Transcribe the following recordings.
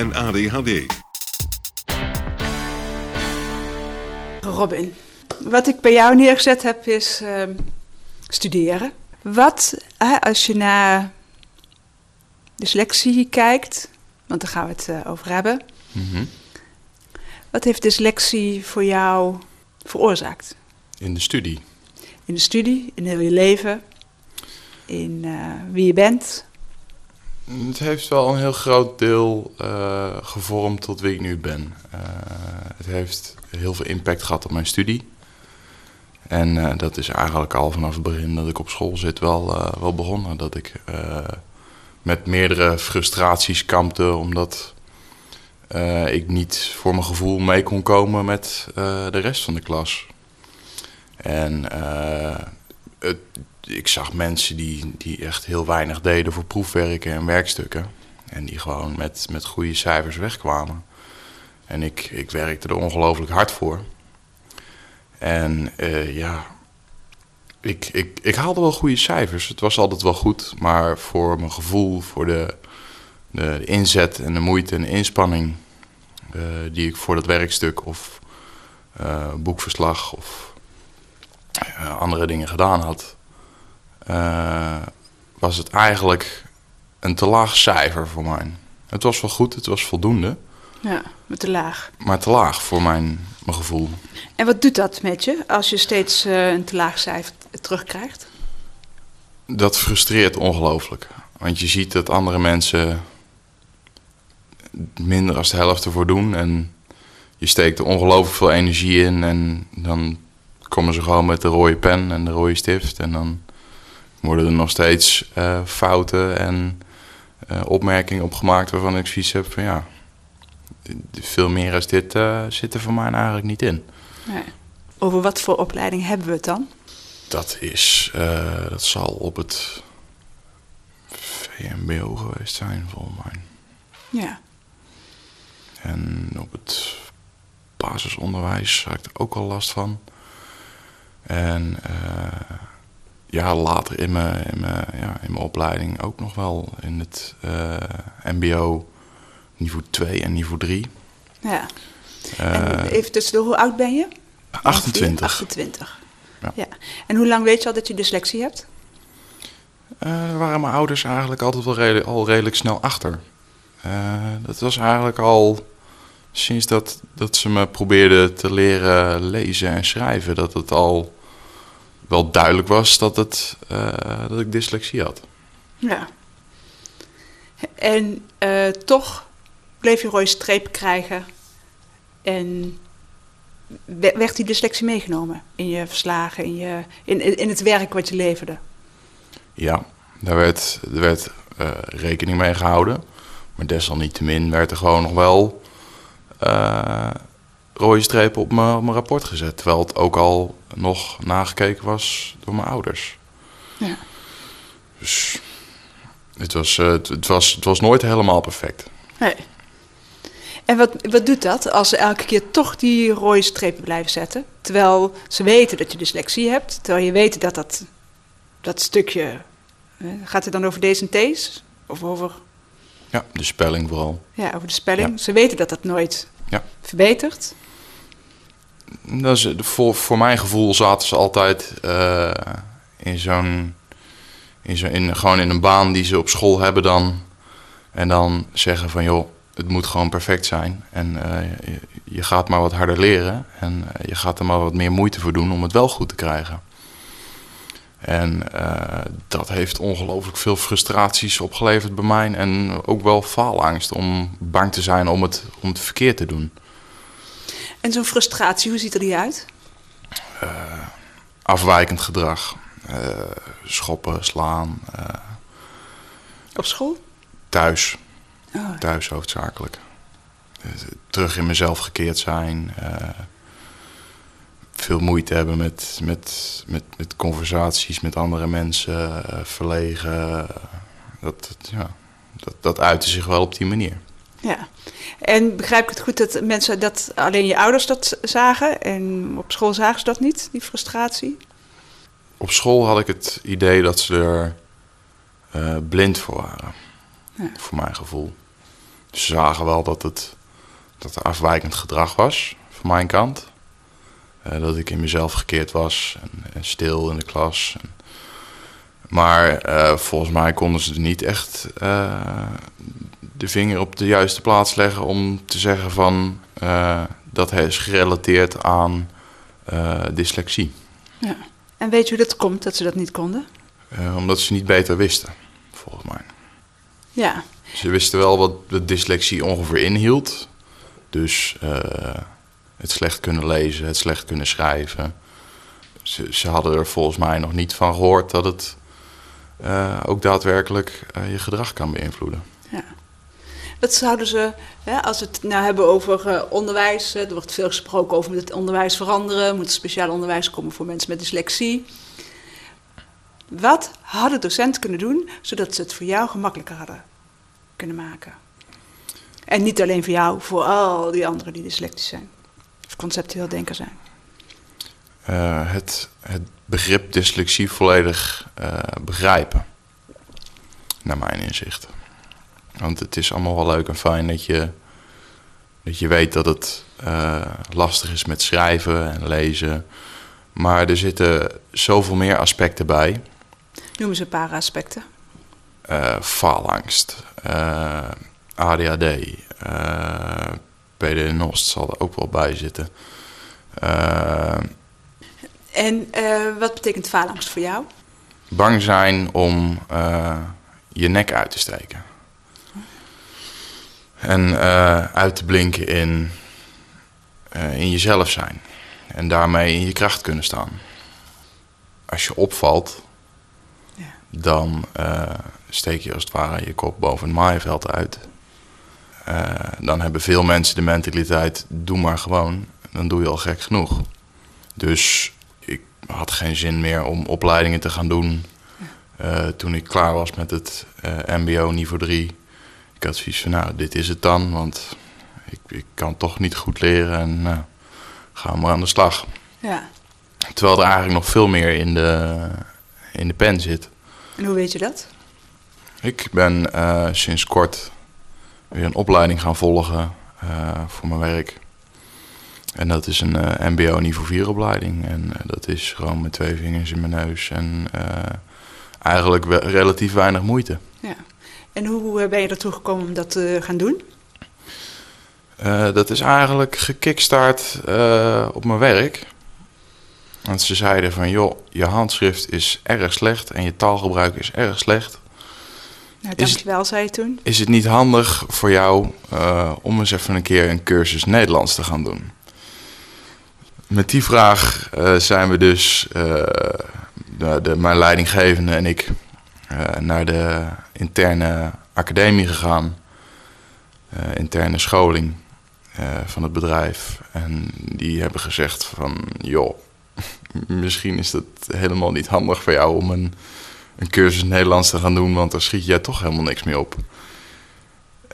en ADHD. Robin, wat ik bij jou neergezet heb is ehm, studeren. Wat, hè, als je naar dyslexie kijkt, want daar gaan we het eh, over hebben. Wat heeft dyslexie voor jou veroorzaakt? In de studie. In de studie, in heel je leven, in eh, wie je bent. Het heeft wel een heel groot deel eh, gevormd tot wie ik nu ben. Eh, het heeft heel veel impact gehad op mijn studie. En eh, dat is eigenlijk al vanaf het begin dat ik op school zit wel, wel begonnen. Dat ik met meerdere frustraties kampte omdat ik niet voor mijn gevoel mee kon komen met de rest van de klas. En het, ik zag mensen die, die echt heel weinig deden voor proefwerken en werkstukken. En die gewoon met, met goede cijfers wegkwamen. En ik, ik werkte er ongelooflijk hard voor. En eh, ja, ik, ik, ik haalde wel goede cijfers. Het was altijd wel goed. Maar voor mijn gevoel, voor de, de inzet en de moeite en de inspanning eh, die ik voor dat werkstuk of eh, boekverslag of andere dingen gedaan had, eh, was het eigenlijk een te laag cijfer voor mij. Het was wel goed, het was voldoende, Ja, met de laag. maar te laag voor mijn, mijn gevoel. En wat doet dat met je als je steeds eh, een te laag cijfer terugkrijgt? Dat frustreert ongelooflijk. Want je ziet dat andere mensen minder als de helft ervoor doen. En je steekt er ongelooflijk veel energie in. En dan komen ze gewoon met de rode pen en de rode stift. En dan worden er nog steeds eh, fouten en eh, opmerkingen opgemaakt waarvan ik zoiets heb van ja... Veel meer als dit eh, zit er voor mij eigenlijk niet in. Nee. Over wat voor opleiding hebben we het dan? Dat is, dat zal op het VMBO geweest zijn, volgens mij. Ja. En op het basisonderwijs had ik er ook al last van. En ja, later in mijn, in, mijn, ja, in mijn opleiding ook nog wel in het eh, MBO niveau 2 en niveau 3. ja. Eh, en even tussendoor, hoe oud ben je? 28. 28. Ja. Ja. En hoe lang weet je al dat je dyslexie hebt? Daar waren mijn ouders eigenlijk altijd wel redelijk, al redelijk snel achter. Dat was eigenlijk al sinds dat, dat ze me probeerden te leren lezen en schrijven, dat het al wel duidelijk was dat, het, eh, dat ik dyslexie had. Ja. En eh, toch bleef je rode streep krijgen en we- werd die dyslexie meegenomen in je verslagen, in, je, in, in het werk wat je leverde. Ja, daar werd, er werd eh, rekening mee gehouden. Maar desalniettemin werd er gewoon nog wel rode strepen op mijn, op mijn rapport gezet. Terwijl het ook al nog nagekeken was door mijn ouders. Ja. Dus het was, eh, het, het was, het was nooit helemaal perfect. Nee. En wat, wat doet dat als ze elke keer toch die rode strepen blijven zetten? Terwijl ze weten dat je dyslexie hebt, terwijl je weet dat dat, dat stukje... eh, gaat het dan over D's en T's? Of over, Ja, de spelling vooral. ja, over de spelling? Ja. Ze weten dat dat nooit Ja. verbetert. Dat is, voor, voor mijn gevoel zaten ze altijd eh, in zo'n... In zo, in, gewoon in een baan die ze op school hebben dan. En dan zeggen van, joh, het moet gewoon perfect zijn. En eh, je, gaat maar wat harder leren. En eh, je gaat er maar wat meer moeite voor doen om het wel goed te krijgen. En dat heeft ongelooflijk veel frustraties opgeleverd bij mij. En ook wel faalangst om bang te zijn om het, om het verkeerd te doen. En zo'n frustratie, hoe ziet er die uit? Afwijkend gedrag. eh, schoppen, slaan. eh, Op school? thuis. Oh, Thuis hoofdzakelijk. Eh, Terug in mezelf gekeerd zijn. eh, veel moeite hebben met, met, met, met conversaties met andere mensen. eh, verlegen. Dat, dat, ja, dat, dat uitte zich wel op die manier. Ja. En begrijp ik het goed dat mensen dat alleen je ouders dat zagen en op school zagen ze dat niet, die frustratie? Op school had ik het idee dat ze er eh, blind voor waren. Ja. Voor mijn gevoel. Ze zagen wel dat het dat er afwijkend gedrag was van mijn kant. Eh, dat ik in mezelf gekeerd was en, en stil in de klas. En- maar eh, volgens mij konden ze er niet echt de vinger op de juiste plaats leggen om te zeggen van eh, dat is gerelateerd aan eh, dyslexie. Ja. En weet je hoe dat komt, dat ze dat niet konden? Eh, omdat ze niet beter wisten, volgens mij. Ja, Ze wisten wel wat de dyslexie ongeveer inhield. Dus het slecht kunnen lezen, het slecht kunnen schrijven. Ze, ze hadden er volgens mij nog niet van gehoord dat het ook daadwerkelijk je gedrag kan beïnvloeden. Wat zouden ze, hè, als we het nou hebben over eh, onderwijs, hè, er wordt veel gesproken over het onderwijs veranderen, moet speciaal onderwijs komen voor mensen met dyslexie. Wat hadden docenten kunnen doen zodat ze het voor jou gemakkelijker hadden kunnen maken? En niet alleen voor jou, voor al die anderen die dyslectisch zijn. Of conceptueel denken zijn. Eh, het, het begrip dyslexie volledig eh, begrijpen. Naar mijn inzicht. Want het is allemaal wel leuk en fijn dat je, dat je weet dat het eh, lastig is met schrijven en lezen. Maar er zitten zoveel meer aspecten bij. Noemen ze een paar aspecten. Eh, faalangst, eh, ADHD, eh PD-NOST zal er ook wel bij zitten. En wat betekent faalangst voor jou? bang zijn om je nek uit te steken. En eh, uit te blinken in, eh, in jezelf zijn. En daarmee in je kracht kunnen staan. Als je opvalt, Ja. dan eh, steek je als het ware je kop boven het maaiveld uit. Dan hebben veel mensen de mentaliteit, doe maar gewoon. Dan doe je al gek genoeg. Dus ik had geen zin meer om opleidingen te gaan doen. Toen ik klaar was met het MBO niveau 3. Ik had zoiets van, nou, dit is het dan. Want ik, ik kan toch niet goed leren en nou, gaan we maar aan de slag. Ja. Terwijl er eigenlijk nog veel meer in de, in de pen zit. En hoe weet je dat? Ik ben eh, sinds kort weer een opleiding gaan volgen eh, voor mijn werk. En dat is een eh, MBO niveau 4 opleiding. En eh, dat is gewoon met twee vingers in mijn neus. En eh, eigenlijk relatief weinig moeite. Ja. En hoe eh, ben je ertoe gekomen om dat te gaan doen? Eh, dat is eigenlijk gekickstart eh, op mijn werk. Want ze zeiden van, joh, je handschrift is erg slecht en je taalgebruik is erg slecht. Nou, Is- dankjewel, zei je toen. Is het niet handig voor jou eh, om eens even een keer een cursus Nederlands te gaan doen? Met die vraag eh, zijn we dus, eh, de, de, mijn leidinggevende en ik, eh, naar de interne academie gegaan. Eh, interne scholing eh, van het bedrijf. En die hebben gezegd van, joh, misschien is het helemaal niet handig voor jou om een een cursus Nederlands te gaan doen, want daar schiet jij toch helemaal niks mee op.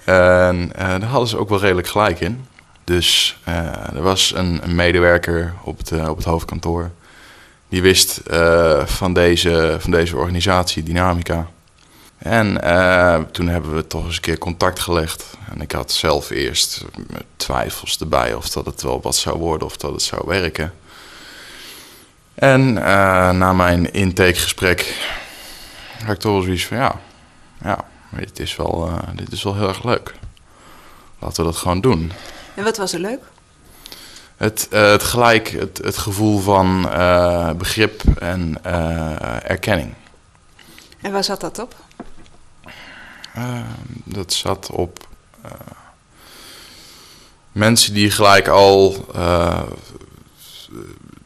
En eh, daar hadden ze ook wel redelijk gelijk in. Dus eh, er was een, medewerker op het, eh, op het hoofdkantoor. Die wist eh, van, deze, van deze organisatie, Dynamica. En eh, toen hebben we toch eens een keer contact gelegd. En ik had zelf eerst twijfels erbij of dat het wel wat zou worden of dat het zou werken. En eh, na mijn intakegesprek had ik toch wel zoiets van ja, ja, dit is wel, dit is wel heel erg leuk. laten we dat gewoon doen. En wat was er leuk? Het, uh, het gelijk, het, het gevoel van uh, begrip en uh, erkenning. En waar zat dat op? dat zat op mensen die gelijk al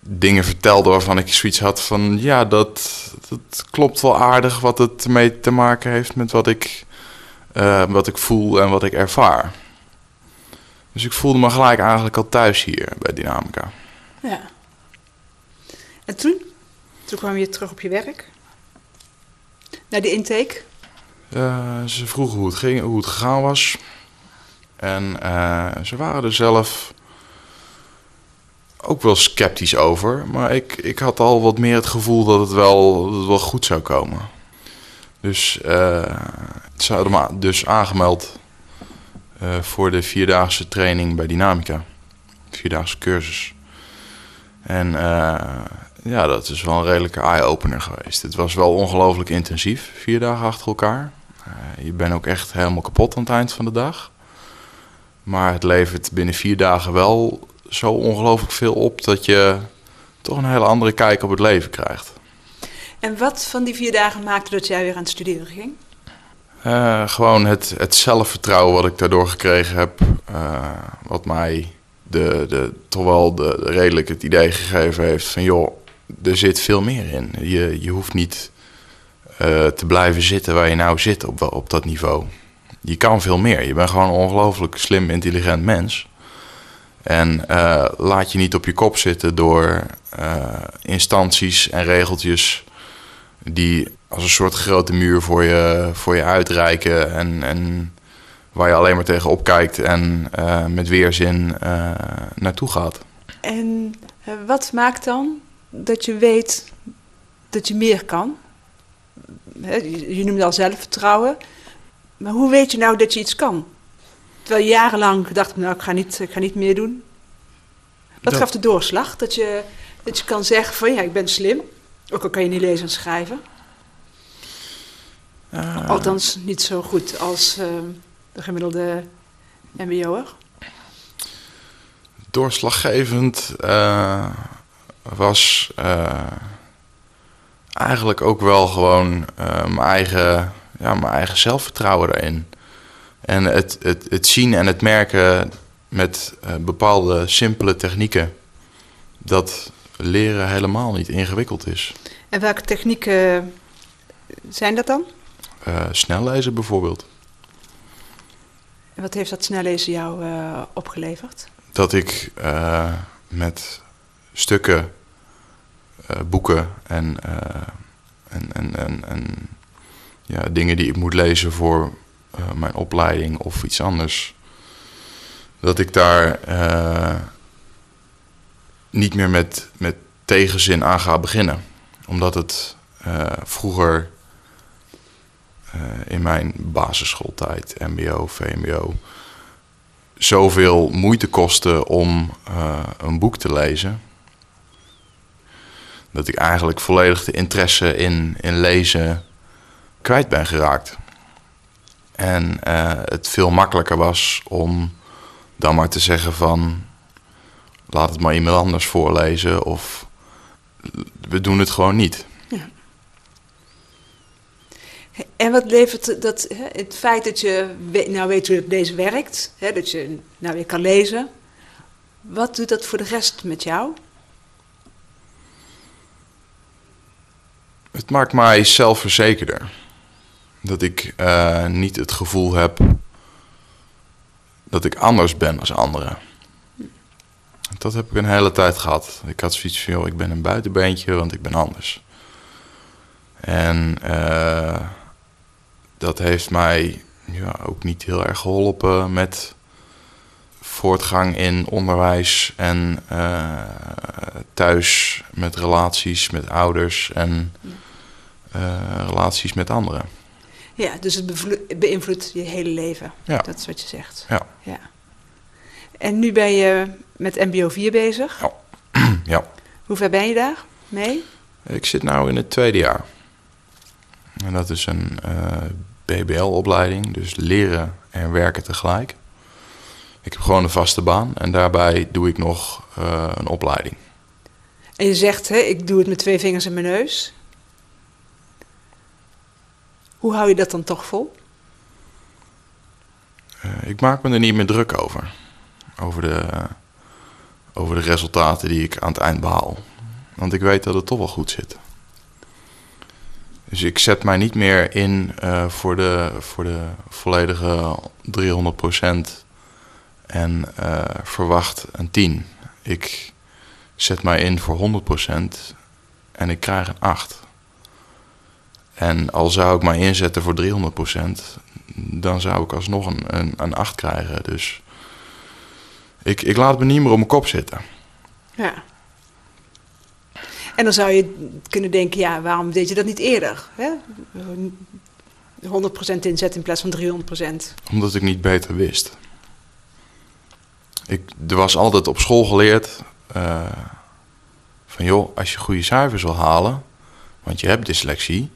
dingen vertelden waarvan ik zoiets had van... ja, dat, dat klopt wel aardig wat het mee te maken heeft met wat ik, wat ik voel en wat ik ervaar. Dus ik voelde me gelijk eigenlijk al thuis hier bij Dynamica. Ja. En toen? Toen kwam je terug op je werk? Naar de intake? Uh, ze vroegen hoe het, ging, hoe het gegaan was. En uh, ze waren er zelf ook wel sceptisch over. Maar ik, ik had al wat meer het gevoel dat het wel, dat het wel goed zou komen. Dus uh, ze hadden me dus aangemeld uh, voor de vierdaagse training bij Dynamica. Vierdaagse cursus. En uh, ja, dat is wel een redelijke eye-opener geweest. Het was wel ongelooflijk intensief, vier dagen achter elkaar. Uh, je bent ook echt helemaal kapot aan het eind van de dag. Maar het levert binnen vier dagen wel zo ongelooflijk veel op dat je toch een hele andere kijk op het leven krijgt. En wat van die vier dagen maakte dat jij weer aan het studeren ging? Uh, gewoon het, het zelfvertrouwen wat ik daardoor gekregen heb. Uh, wat mij de, de, toch wel de, redelijk het idee gegeven heeft van... joh, er zit veel meer in. Je, je hoeft niet uh, te blijven zitten waar je nou zit op, op dat niveau. Je kan veel meer. Je bent gewoon een ongelooflijk slim, intelligent mens. En laat je niet op je kop zitten door instanties en regeltjes die als een soort grote muur voor je, voor je uitreiken. En, en waar je alleen maar tegen opkijkt en uh, met weerzin uh, naartoe gaat. En uh, wat maakt dan dat je weet dat je meer kan? Je, je noemde al zelfvertrouwen. Maar hoe weet je nou dat je iets kan? Terwijl je jarenlang dacht, nou ik ga niet, ik ga niet meer doen. Wat dat... gaf de doorslag? Dat je, dat je kan zeggen van ja, ik ben slim. Ook al kan je niet lezen en schrijven. Uh, Althans, niet zo goed als uh, de gemiddelde MBO'er. Doorslaggevend uh, was eigenlijk ook wel gewoon mijn, eigen, ja, mijn eigen zelfvertrouwen daarin. En het, het, het zien en het merken met bepaalde simpele technieken dat leren helemaal niet ingewikkeld is. En welke technieken zijn dat dan? Uh, snel lezen bijvoorbeeld. En wat heeft dat snel lezen jou uh, opgeleverd? Dat ik uh, met stukken, boeken en, en, en, en, en ja, dingen die ik moet lezen voor mijn opleiding of iets anders, dat ik daar niet meer met, met tegenzin aan ga beginnen. Omdat het vroeger in mijn basisschooltijd, MBO, VMBO, zoveel moeite kostte om uh, een boek te lezen. Dat ik eigenlijk volledig de interesse in, in lezen kwijt ben geraakt. En uh, het veel makkelijker was om dan maar te zeggen van laat het maar iemand anders voorlezen of we doen het gewoon niet. En wat levert dat, het feit dat je nou weet hoe deze werkt, dat je nou weer kan lezen, wat doet dat voor de rest met jou? Het maakt mij zelfverzekerder. Dat ik uh, niet het gevoel heb dat ik anders ben als anderen. Dat heb ik een hele tijd gehad. Ik had zoiets van, ik ben een buitenbeentje, want ik ben anders. En uh, dat heeft mij ja, ook niet heel erg geholpen met voortgang in onderwijs en uh, thuis met relaties met ouders en uh, relaties met anderen. Ja, dus het beïnvloedt je hele leven. Ja. Dat is wat je zegt. Ja. ja. En nu ben je met MBO 4 bezig. Ja. ja. Hoe ver ben je daar mee? Ik zit nu in het tweede jaar. En dat is een uh, BBL-opleiding, dus leren en werken tegelijk. Ik heb gewoon een vaste baan en daarbij doe ik nog uh, een opleiding. En je zegt, hè, ik doe het met twee vingers in mijn neus. Hoe hou je dat dan toch vol? Uh, ik maak me er niet meer druk over. Over de, over de resultaten die ik aan het eind behaal. Want ik weet dat het toch wel goed zit. Dus ik zet mij niet meer in uh, voor, de, voor de volledige 300% en uh, verwacht een 10. Ik zet mij in voor 100% en ik krijg een 8. En al zou ik mij inzetten voor 300%, dan zou ik alsnog een, een, een 8 krijgen. Dus ik, ik laat me niet meer op mijn kop zitten. Ja. En dan zou je kunnen denken, ja, waarom deed je dat niet eerder? Hè? 100% inzet in plaats van 300%. Omdat ik niet beter wist. Ik, er was altijd op school geleerd uh, van joh, als je goede cijfers wil halen, want je hebt dyslexie,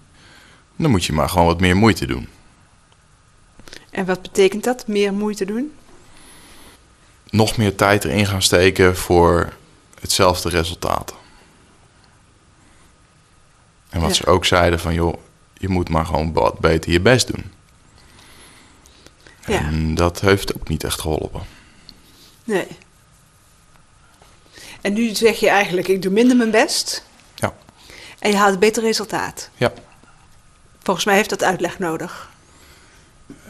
dan moet je maar gewoon wat meer moeite doen. En wat betekent dat, meer moeite doen? Nog meer tijd erin gaan steken voor hetzelfde resultaat. En wat ze ook zeiden van joh, je moet maar gewoon wat beter je best doen. Ja. En dat heeft ook niet echt geholpen. Nee. En nu zeg je eigenlijk, ik doe minder mijn best. Ja. En je haalt een beter resultaat. Ja. Volgens mij heeft dat uitleg nodig.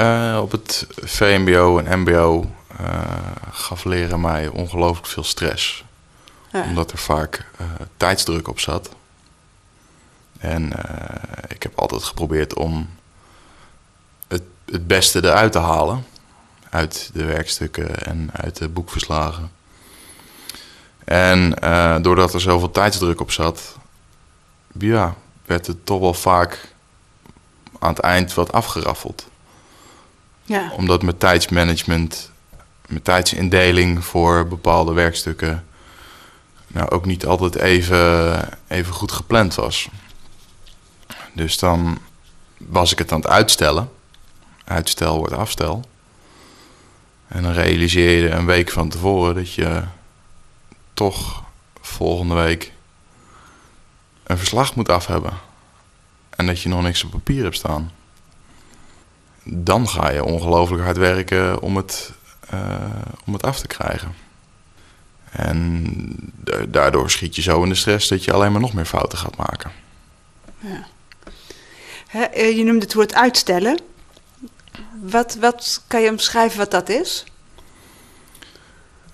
Uh, op het VMBO en MBO uh, eh, gaf leren mij ongelooflijk veel stress. Ja. Omdat er vaak uh, tijdsdruk op zat. En ik heb altijd geprobeerd om het, het beste eruit te halen uit de werkstukken en uit de boekverslagen. En uh, doordat er zoveel tijdsdruk op zat, ja, werd het toch wel vaak aan het eind wat afgeraffeld. Ja. Omdat mijn tijdsmanagement, mijn tijdsindeling voor bepaalde werkstukken nou ook niet altijd even, even goed gepland was. Dus dan was ik het aan het uitstellen. Uitstel wordt afstel. En dan realiseer je een week van tevoren dat je toch volgende week een verslag moet af hebben. En dat je nog niks op papier hebt staan. Dan ga je ongelooflijk hard werken om het, uh, om het af te krijgen. En daardoor schiet je zo in de stress dat je alleen maar nog meer fouten gaat maken. Ja. Eh, je noemde het woord uitstellen. Wat, wat kan je omschrijven wat dat is?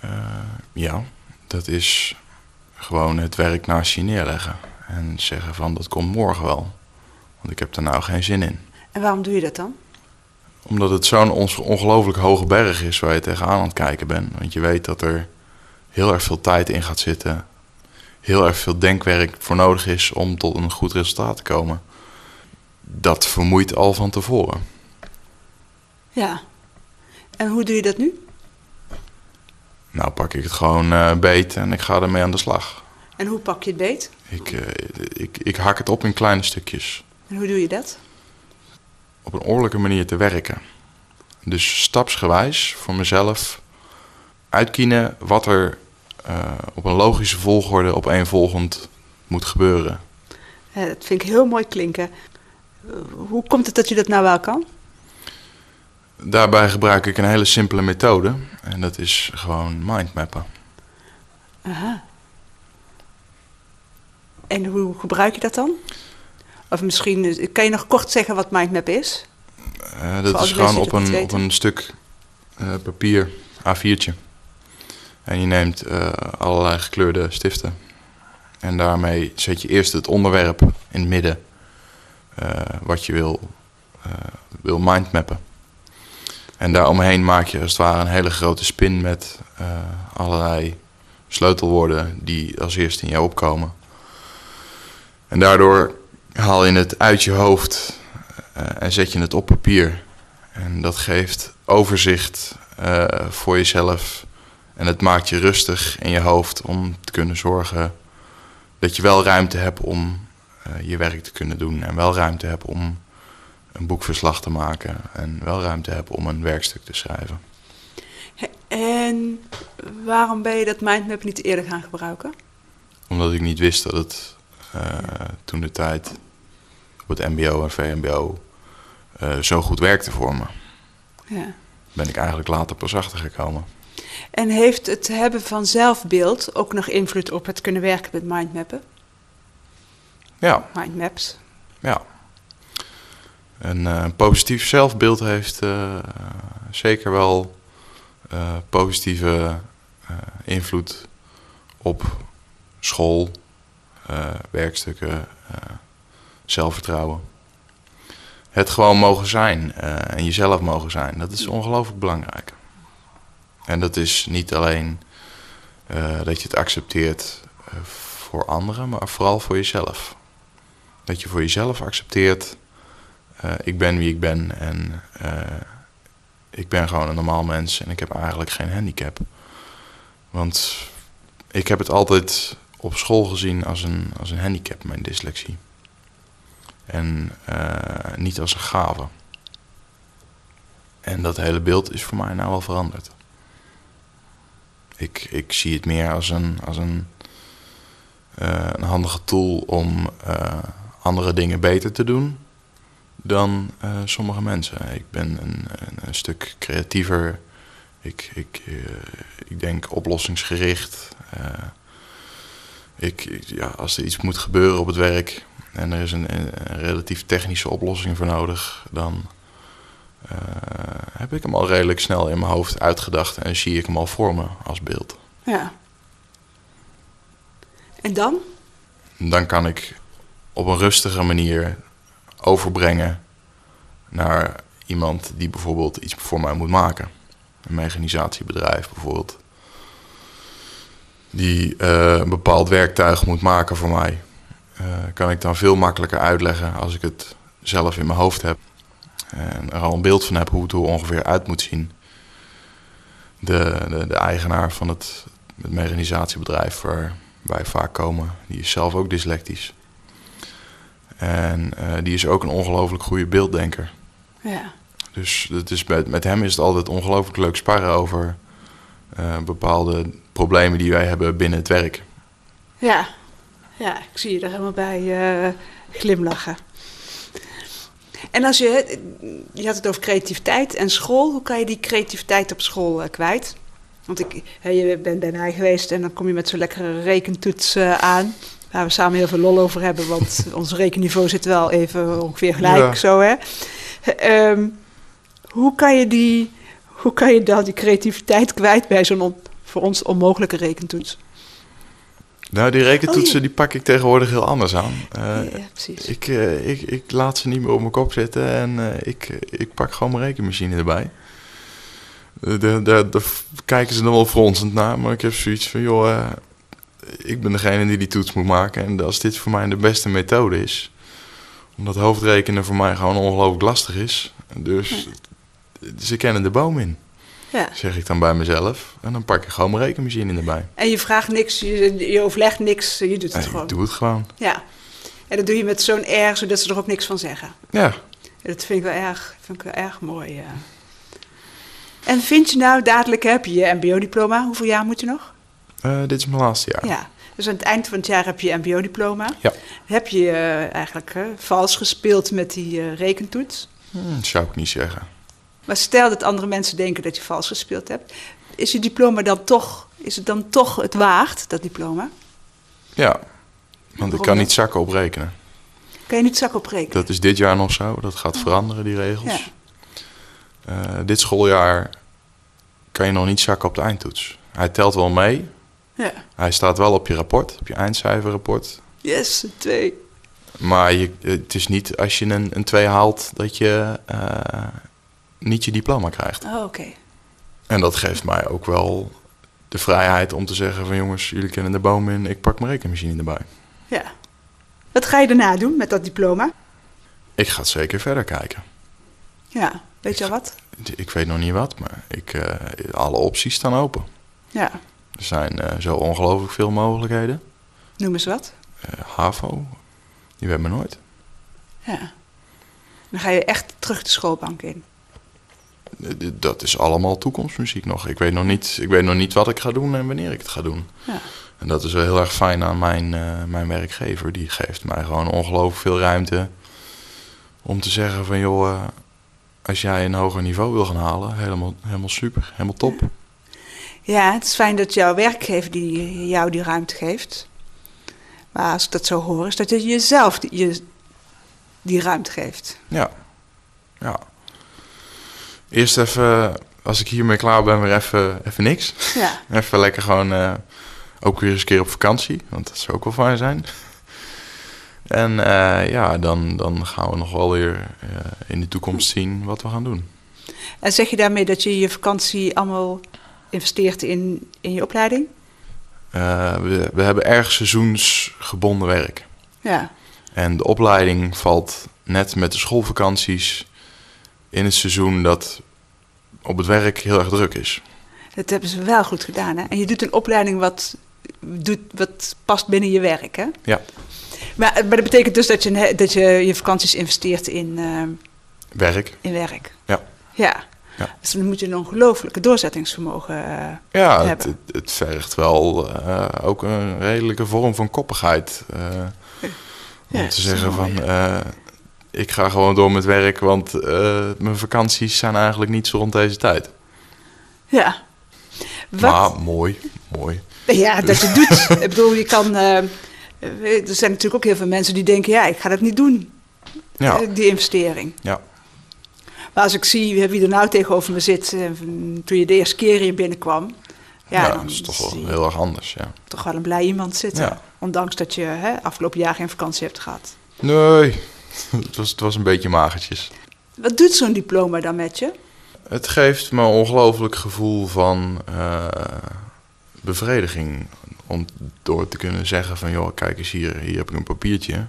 Uh, ja, dat is gewoon het werk naast je neerleggen. En zeggen van dat komt morgen wel. Want ik heb er nou geen zin in. En waarom doe je dat dan? Omdat het zo'n ongelooflijk hoge berg is waar je tegenaan aan het kijken bent. Want je weet dat er heel erg veel tijd in gaat zitten. Heel erg veel denkwerk voor nodig is om tot een goed resultaat te komen. Dat vermoeit al van tevoren. Ja. En hoe doe je dat nu? Nou, pak ik het gewoon uh, beet en ik ga ermee aan de slag. En hoe pak je het beet? Ik, uh, ik, ik hak het op in kleine stukjes. En hoe doe je dat? Op een oorlijke manier te werken. Dus stapsgewijs voor mezelf uitkiezen wat er uh, op een logische volgorde op een volgend moet gebeuren. dat vind ik heel mooi klinken. Hoe komt het dat je dat nou wel kan? Daarbij gebruik ik een hele simpele methode. En dat is gewoon mindmappen. Aha. En hoe gebruik je dat dan? Of misschien, kan je nog kort zeggen wat mindmap is? Uh, dat is gewoon op een, op een stuk uh, papier, A4'tje. En je neemt uh, allerlei gekleurde stiften. En daarmee zet je eerst het onderwerp in het midden. Wat je wil, wil mindmappen. En daaromheen maak je als het ware een hele grote spin met uh, allerlei sleutelwoorden die als eerste in jou opkomen. En daardoor haal je het uit je hoofd en zet je het op papier. En dat geeft overzicht voor jezelf. En het maakt je rustig in je hoofd om te kunnen zorgen dat je wel ruimte hebt om je werk te kunnen doen. En wel ruimte hebt om een boekverslag te maken en wel ruimte heb om een werkstuk te schrijven. En waarom ben je dat mindmap niet eerder gaan gebruiken? Omdat ik niet wist dat het uh, toen de tijd op het mbo en VMBO uh, zo goed werkte voor me. Ja. Ben ik eigenlijk later pas achter gekomen. En heeft het hebben van zelfbeeld ook nog invloed op het kunnen werken met mindmappen? Ja. Mindmaps. Ja. Een uh, positief zelfbeeld heeft uh, zeker wel uh, positieve invloed op school, werkstukken, zelfvertrouwen. Het gewoon mogen zijn en jezelf mogen zijn, dat is ongelooflijk belangrijk. En dat is niet alleen dat je het accepteert voor anderen, maar vooral voor jezelf. Dat je voor jezelf accepteert, uh, ik ben wie ik ben en uh, ik ben gewoon een normaal mens en ik heb eigenlijk geen handicap. Want ik heb het altijd op school gezien als een, als een handicap, mijn dyslexie. En uh, niet als een gave. En dat hele beeld is voor mij nou wel veranderd. Ik, ik zie het meer als een, als een, een handige tool om andere dingen beter te doen dan uh, sommige mensen. Ik ben een, een, stuk creatiever. Ik, ik, uh, ik denk oplossingsgericht. Uh, ik, ik, ja, als er iets moet gebeuren op het werk en er is een, een relatief technische oplossing voor nodig, dan heb ik hem al redelijk snel in mijn hoofd uitgedacht en zie ik hem al voor me als beeld. Ja. En dan? Dan kan ik op een rustige manier overbrengen naar iemand die bijvoorbeeld iets voor mij moet maken. Een mechanisatiebedrijf bijvoorbeeld. Die uh, een bepaald werktuig moet maken voor mij. Uh, kan ik dan veel makkelijker uitleggen als ik het zelf in mijn hoofd heb. En er al een beeld van heb hoe het er ongeveer uit moet zien. De, de, de eigenaar van het, het mechanisatiebedrijf waar wij vaak komen, die is zelf ook dyslectisch. En uh, die is ook een ongelooflijk goede beelddenker. Ja. Dus het is met, met hem is het altijd ongelooflijk leuk sparren over uh, bepaalde problemen die wij hebben binnen het werk. Ja, ja ik zie je er helemaal bij uh, glimlachen. En als je, je had het over creativiteit en school. Hoe kan je die creativiteit op school kwijt? Want ik, je bent bij mij geweest en dan kom je met zo'n lekkere rekentoets aan waar we samen heel veel lol over hebben, want ons rekenniveau zit wel even ongeveer gelijk ja. zo, hè. Um, hoe kan je die, hoe kan je dan die creativiteit kwijt bij zo'n voor ons onmogelijke rekentoets? Nou, die rekentoetsen oh, die pak ik tegenwoordig heel anders aan. Uh, ja, precies. Ik, uh, ik, ik laat ze niet meer op mijn kop zitten en uh, ik, ik pak gewoon mijn rekenmachine erbij. Daar kijken ze dan wel fronsend naar, maar ik heb zoiets van, joh, ik ben degene die die toets moet maken. En als dit voor mij de beste methode is, omdat hoofdrekenen voor mij gewoon ongelooflijk lastig is. Dus ze kennen de boom in. Ja. Zeg ik dan bij mezelf. En dan pak ik gewoon mijn rekenmachine erbij. En je vraagt niks, je, je overlegt niks, je doet het gewoon. Ik doe het gewoon. Ja. En dat doe je met zo'n air, zodat ze er ook niks van zeggen. Ja. Dat vind ik wel erg, vind ik wel erg mooi. Ja. En vind je nou, dadelijk heb je je mbo-diploma. Hoeveel jaar moet je nog? Uh, dit is mijn laatste jaar. Ja, dus aan het eind van het jaar heb je mbo-diploma. Ja. Heb je uh, eigenlijk uh, vals gespeeld met die rekentoets? Hmm, zou ik niet zeggen. Maar stel dat andere mensen denken dat je vals gespeeld hebt. Is je diploma dan toch, is het dan toch het waard, dat diploma? Ja, want ik kan niet zakken op rekenen. Kan je niet zakken op rekenen? Dat is dit jaar nog zo, dat gaat oh. veranderen, die regels. Ja. dit schooljaar kan je nog niet zakken op de eindtoets. Hij telt wel mee, ja. Hij staat wel op je rapport, op je eindcijferrapport. Yes, een 2. Maar je, het is niet als je een, een 2 haalt dat je uh, niet je diploma krijgt. Oh, oké. Okay. En dat geeft mij ook wel de vrijheid om te zeggen van jongens, jullie kennen de boom in, ik pak mijn rekenmachine erbij. Ja. Wat ga je daarna doen met dat diploma? Ik ga het zeker verder kijken. Ja, weet je al wat? Ik weet nog niet wat, maar ik, uh, alle opties staan open. Ja. Er zijn uh, zo ongelooflijk veel mogelijkheden. Noem eens wat. Uh, HAVO, die hebben we nooit. Ja. Dan ga je echt terug de schoolbank in. d- dat is allemaal toekomstmuziek nog. Ik weet nog, niet, ik weet nog niet wat ik ga doen en wanneer ik het ga doen. Ja. En dat is wel heel erg fijn aan mijn, eh, mijn werkgever. Die geeft mij gewoon ongelooflijk veel ruimte om te zeggen van joh, eh, als jij een hoger niveau wil gaan halen, helemaal, helemaal super, helemaal top. Ja, het is fijn dat jouw werkgever die, jou die ruimte geeft. Maar als ik dat zo hoor, is dat je jezelf die, je, die ruimte geeft. Ja, ja. Eerst even, als ik hiermee klaar ben, weer even, even niks. Ja, Even lekker gewoon eh, ook weer eens een keer op vakantie, want dat zou ook wel fijn zijn. En eh, ja, dan, dan gaan we nog wel weer eh, in de toekomst zien wat we gaan doen. en zeg je daarmee dat je je vakantie allemaal investeert in, in je opleiding? Eh, we, we hebben erg seizoensgebonden werk. Ja, En de opleiding valt net met de schoolvakanties in het seizoen dat op het werk heel erg druk is. dat hebben ze wel goed gedaan. Hè? En je doet een opleiding wat, doet, wat past binnen je werk. Hè? Ja, Maar, maar dat betekent dus dat je, dat je je vakanties investeert in, eh, werk. in werk. Ja. Ja. Ja. Dus dan moet je een ongelooflijke doorzettingsvermogen eh, Ja, het, hebben. het, het vergt wel eh, ook een redelijke vorm van koppigheid. eh, Ja, om te zeggen van, ik ga gewoon door met werk, want mijn vakanties zijn eigenlijk niet zo rond deze tijd. Ja. Wat? Maar mooi, mooi. Ja, dat je doet. Ik bedoel, je kan... er zijn natuurlijk ook heel veel mensen die denken... ja, ik ga dat niet doen, Ja, die investering. ja, Maar als ik zie wie er nou tegenover me zit... eh, toen je de eerste keer hier binnenkwam... Ja, dat is toch wel heel erg anders, ja. toch wel een blij iemand zitten. Ja. Ondanks dat je hè, afgelopen jaar geen vakantie hebt gehad. Nee, het was, het was een beetje magertjes. Wat doet zo'n diploma dan met je? Het geeft me een ongelooflijk gevoel van eh, bevrediging. Om door te kunnen zeggen van, joh, kijk eens hier, hier heb ik een papiertje.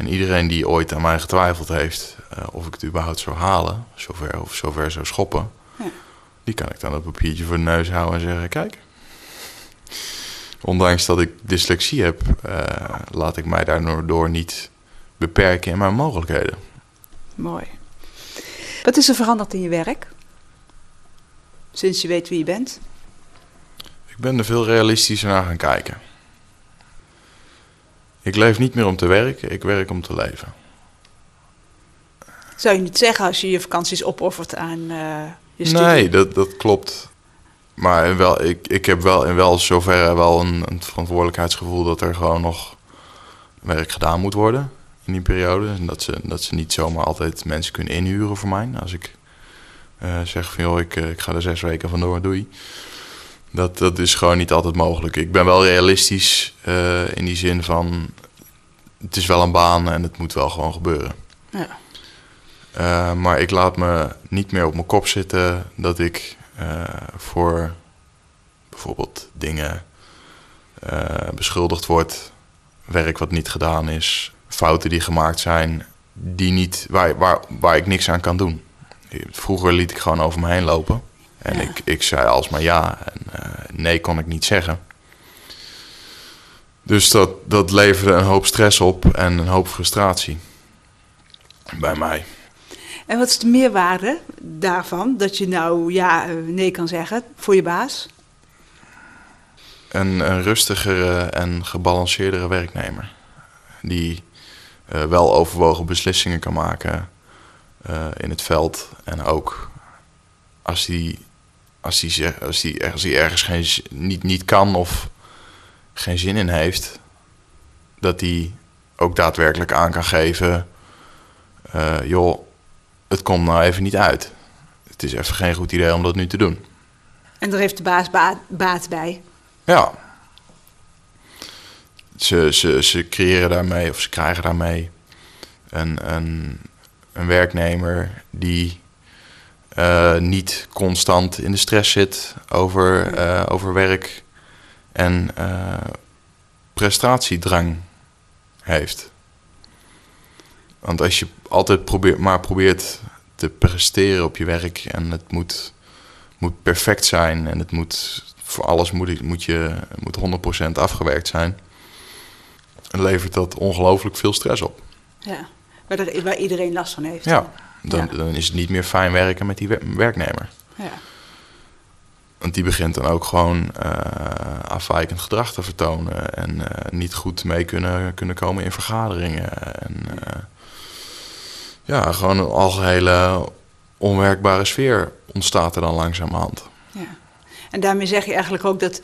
En iedereen die ooit aan mij getwijfeld heeft eh, of ik het überhaupt zou halen, zover of zover zou schoppen, Ja. die kan ik dan dat papiertje voor de neus houden en zeggen, kijk. Ondanks dat ik dyslexie heb, eh, laat ik mij daardoor niet beperken in mijn mogelijkheden. Mooi. Wat is er veranderd in je werk? Sinds je weet wie je bent? Ik ben er veel realistischer naar gaan kijken. Ik leef niet meer om te werken, ik werk om te leven. Zou je niet zeggen als je je vakanties opoffert aan eh, je studie? Nee, dat, dat klopt. Maar wel, ik, ik heb wel in wel zoverre wel een, een verantwoordelijkheidsgevoel dat er gewoon nog werk gedaan moet worden in die periode. En dat ze, dat ze niet zomaar altijd mensen kunnen inhuren voor mij. Als ik eh, zeg van joh, ik, eh, ik ga er zes weken vandoor, doei. Dat, dat is gewoon niet altijd mogelijk. Ik ben wel realistisch eh, in die zin van het is wel een baan en het moet wel gewoon gebeuren. Ja. Uh, maar ik laat me niet meer op mijn kop zitten dat ik uh, voor bijvoorbeeld dingen beschuldigd word, werk wat niet gedaan is, fouten die gemaakt zijn, die niet, waar, waar, waar ik niks aan kan doen. Vroeger liet ik gewoon over me heen lopen en ja. ik, ik zei alsmaar ja en uh, nee kon ik niet zeggen. Dus dat, dat leverde een hoop stress op en een hoop frustratie bij mij. En wat is de meerwaarde daarvan, dat je nou ja, nee kan zeggen voor je baas? Een, een rustigere en gebalanceerdere werknemer. Die uh, wel overwogen beslissingen kan maken uh, in het veld. En ook als hij als die, als die, als die ergens geen, niet, niet kan of geen zin in heeft, dat hij ook daadwerkelijk aan kan geven: uh, joh, het komt nou even niet uit. Het is even geen goed idee om dat nu te doen. En daar heeft de baas baat, baat bij. Ja. Ze, ze, ze creëren daarmee, of ze krijgen daarmee een, een, een werknemer die uh, niet constant in de stress zit over, uh, over werk en uh, prestatiedrang heeft. Want als je altijd probeert, maar probeert te presteren op je werk en het moet, moet perfect zijn en het moet voor alles moet, moet je moet 100% afgewerkt zijn, levert dat ongelooflijk veel stress op. Ja, waar, waar iedereen last van heeft. Ja. Dan, Ja. dan is het niet meer fijn werken met die wer- werknemer. Ja. Want die begint dan ook gewoon eh, afwijkend gedrag te vertonen. En eh, niet goed mee kunnen, kunnen komen in vergaderingen. En eh, ja, gewoon een algehele onwerkbare sfeer ontstaat er dan langzamerhand. Ja. En daarmee zeg je eigenlijk ook dat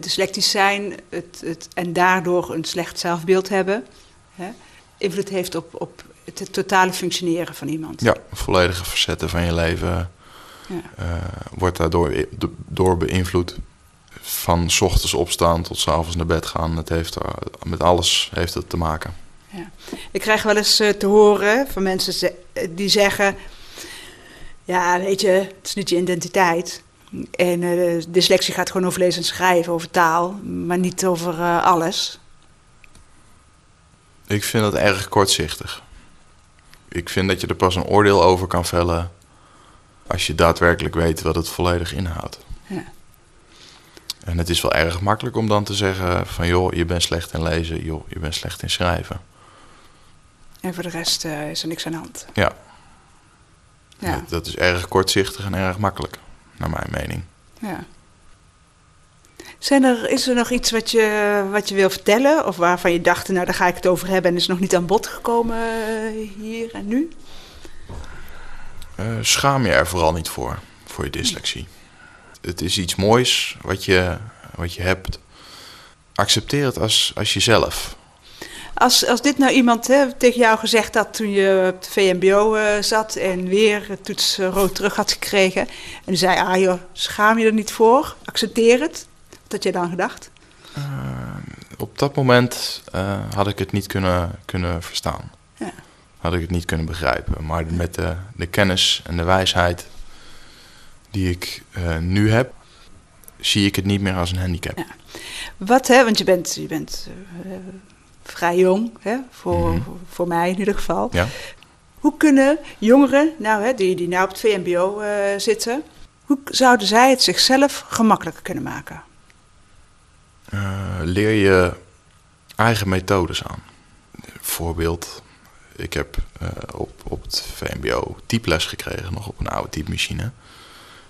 dyslectisch zijn het, het, en daardoor een slecht zelfbeeld hebben, hè, invloed heeft op, op het totale functioneren van iemand. Ja, volledige facetten van je leven Ja. eh, wordt daardoor door beïnvloed. Van 's ochtends opstaan tot 's avonds naar bed gaan. Het heeft met alles heeft het te maken. Ik krijg wel eens eh, te horen van mensen die zeggen: Ja, weet je, het is niet je identiteit. En eh, dyslexie gaat gewoon over lezen en schrijven, over taal, maar niet over alles. Ik vind dat erg kortzichtig. Ik vind dat je er pas een oordeel over kan vellen als je daadwerkelijk weet wat het volledig inhoudt. Ja. En het is wel erg makkelijk om dan te zeggen van joh, je bent slecht in lezen, joh, je bent slecht in schrijven. En voor de rest eh, is er niks aan de hand. Ja, Ja, Dat, dat is erg kortzichtig en erg makkelijk, naar mijn mening. ja. Zijn er, is er nog iets wat je, wat je wil vertellen? Of waarvan je dacht, nou daar ga ik het over hebben en is nog niet aan bod gekomen eh, hier en nu? Eh, schaam je er vooral niet voor, voor je dyslexie. Het is iets moois wat je, wat je hebt. Accepteer het als, als jezelf. Als, als dit nou iemand hè, tegen jou gezegd had toen je op de VMBO eh, zat en weer het toets rood terug had gekregen. En die zei, ah joh, schaam je er niet voor? Accepteer het. Had je dan gedacht? Op dat moment eh, had ik het niet kunnen, kunnen verstaan. Ja. Had ik het niet kunnen begrijpen. Maar met de, de kennis en de wijsheid die ik eh, nu heb, zie ik het niet meer als een handicap. Ja. Wat, hè, want je bent, je bent eh, vrij jong, hè, voor, Mhm. voor mij in ieder geval. Ja? Hoe kunnen jongeren, nou, hè, die, die nou op het VMBO eh, zitten, hoe zouden zij het zichzelf gemakkelijker kunnen maken? Eh, leer je eigen methodes aan. Voorbeeld, ik heb eh, op, op het VMBO typles gekregen, nog op een oude typemachine.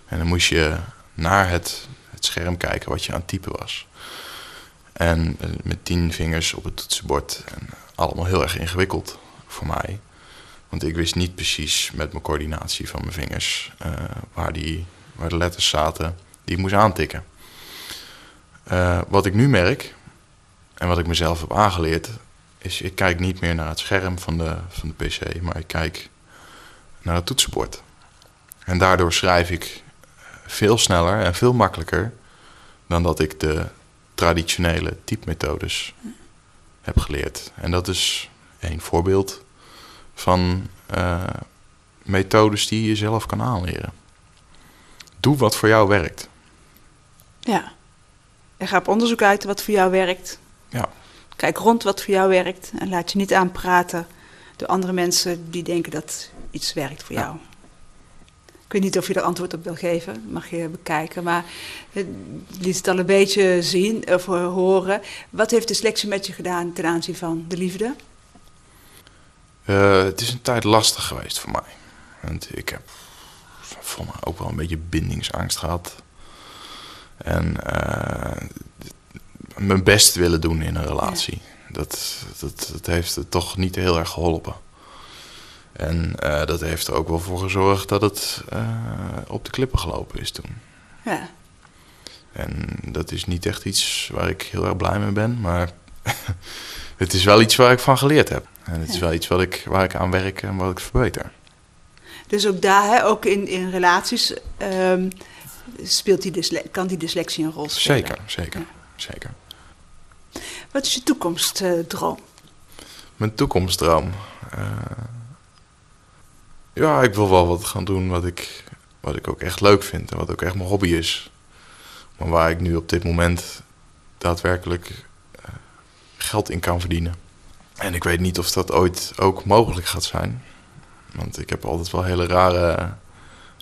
En dan moest je naar het, het scherm kijken wat je aan het typen was. En eh, met tien vingers op het toetsenbord. En allemaal heel erg ingewikkeld voor mij. Want ik wist niet precies met mijn coördinatie van mijn vingers waar, die, waar de letters zaten die ik moest aantikken. Eh, wat ik nu merk, en wat ik mezelf heb aangeleerd, is ik kijk niet meer naar het scherm van de, van de PC, maar ik kijk naar het toetsenbord. En daardoor schrijf ik veel sneller en veel makkelijker dan dat ik de traditionele typmethodes heb geleerd. En dat is één voorbeeld van eh, methodes die je zelf kan aanleren. Doe wat voor jou werkt. Ja. En ga op onderzoek uit wat voor jou werkt. Ja. Kijk rond wat voor jou werkt en laat je niet aanpraten door andere mensen die denken dat iets werkt voor Ja. jou. Ik weet niet of je er antwoord op wil geven, mag je bekijken. Maar het liet het al een beetje zien of eh, horen. Wat heeft dyslexie met je gedaan ten aanzien van de liefde? Eh, het is een tijd lastig geweest voor mij. Want ik heb voor mij ook wel een beetje bindingsangst gehad. En eh, mijn best willen doen in een relatie. Dat, dat, dat heeft het toch niet heel erg geholpen. En eh, dat heeft er ook wel voor gezorgd dat het eh, op de klippen gelopen is toen. Ja. En dat is niet echt iets waar ik heel erg blij mee ben. Maar het is wel iets waar ik van geleerd heb. En het is wel iets wat ik, waar ik aan werk en wat ik verbeter. Dus ook daar, hè, ook in, in relaties, ehm, speelt die kan die dyslexie een rol spelen. Zeker, zeker, Ja. zeker. Wat is je toekomstdroom? Mijn toekomstdroom. eh, ja, ik wil wel wat gaan doen wat ik, wat ik ook echt leuk vind. En wat ook echt mijn hobby is. Maar waar ik nu op dit moment daadwerkelijk eh, geld in kan verdienen. En ik weet niet of dat ooit ook mogelijk gaat zijn. Want ik heb altijd wel hele rare,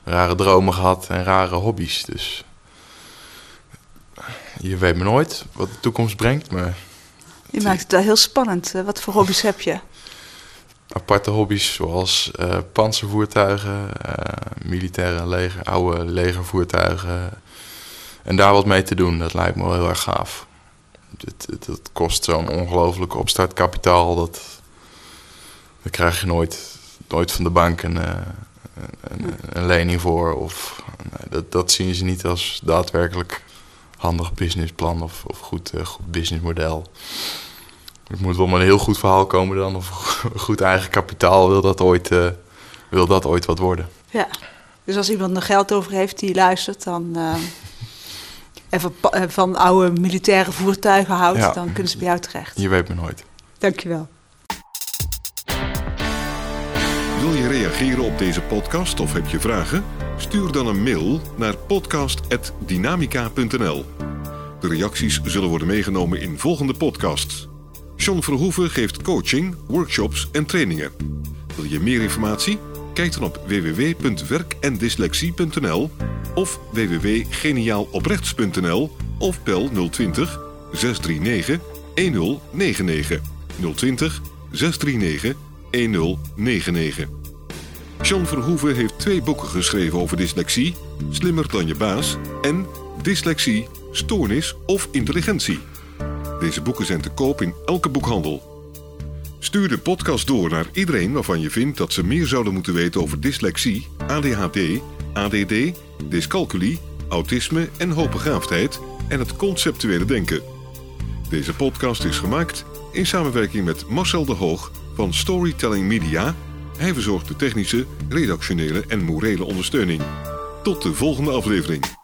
rare dromen gehad en rare hobby's. Dus je weet me nooit wat de toekomst brengt. Maar Je maakt het wel heel spannend. Eh, Wat voor hobby's heb je? aparte hobby's zoals uh, panzervoertuigen, uh, militaire leger, oude legervoertuigen. En daar wat mee te doen, dat lijkt me wel heel erg gaaf. Het kost zo'n ongelooflijk opstartkapitaal. Dat, dat krijg je nooit, nooit van de bank een, uh, een, een, lening voor. Of, dat, dat zien ze niet als daadwerkelijk handig businessplan of, of goed, goed businessmodel. Het moet wel met een heel goed verhaal komen dan. Of goed eigen kapitaal wil dat ooit, uh, wil dat ooit wat worden. Ja, dus als iemand er geld over heeft die luistert, dan. Uh, en van, van, oude militaire voertuigen houdt, ja. dan kunnen ze bij jou terecht. Je weet me nooit. Dankjewel. Wil je reageren op deze podcast of heb je vragen? Stuur dan een mail naar podcast.dynamica.nl. De reacties zullen worden meegenomen in volgende podcasts. John Verhoeven geeft coaching, workshops en trainingen. Wil je meer informatie? Kijk dan op www.werkendyslexie.nl of www.geniaaloprechts.nl of bel 020 639 1099 020 639 1099. John Verhoeven heeft twee boeken geschreven over dyslexie, Slimmer dan je baas en Dyslexie, Stoornis of Intelligentie. Deze boeken zijn te koop in elke boekhandel. Stuur de podcast door naar iedereen waarvan je vindt dat ze meer zouden moeten weten over dyslexie, ADHD, ADD, dyscalculie, autisme en hoogbegaafdheid en het conceptuele denken. Deze podcast is gemaakt in samenwerking met Marcel de Hoog van Storytelling Media. Hij verzorgt de technische, redactionele en morele ondersteuning. Tot de volgende aflevering.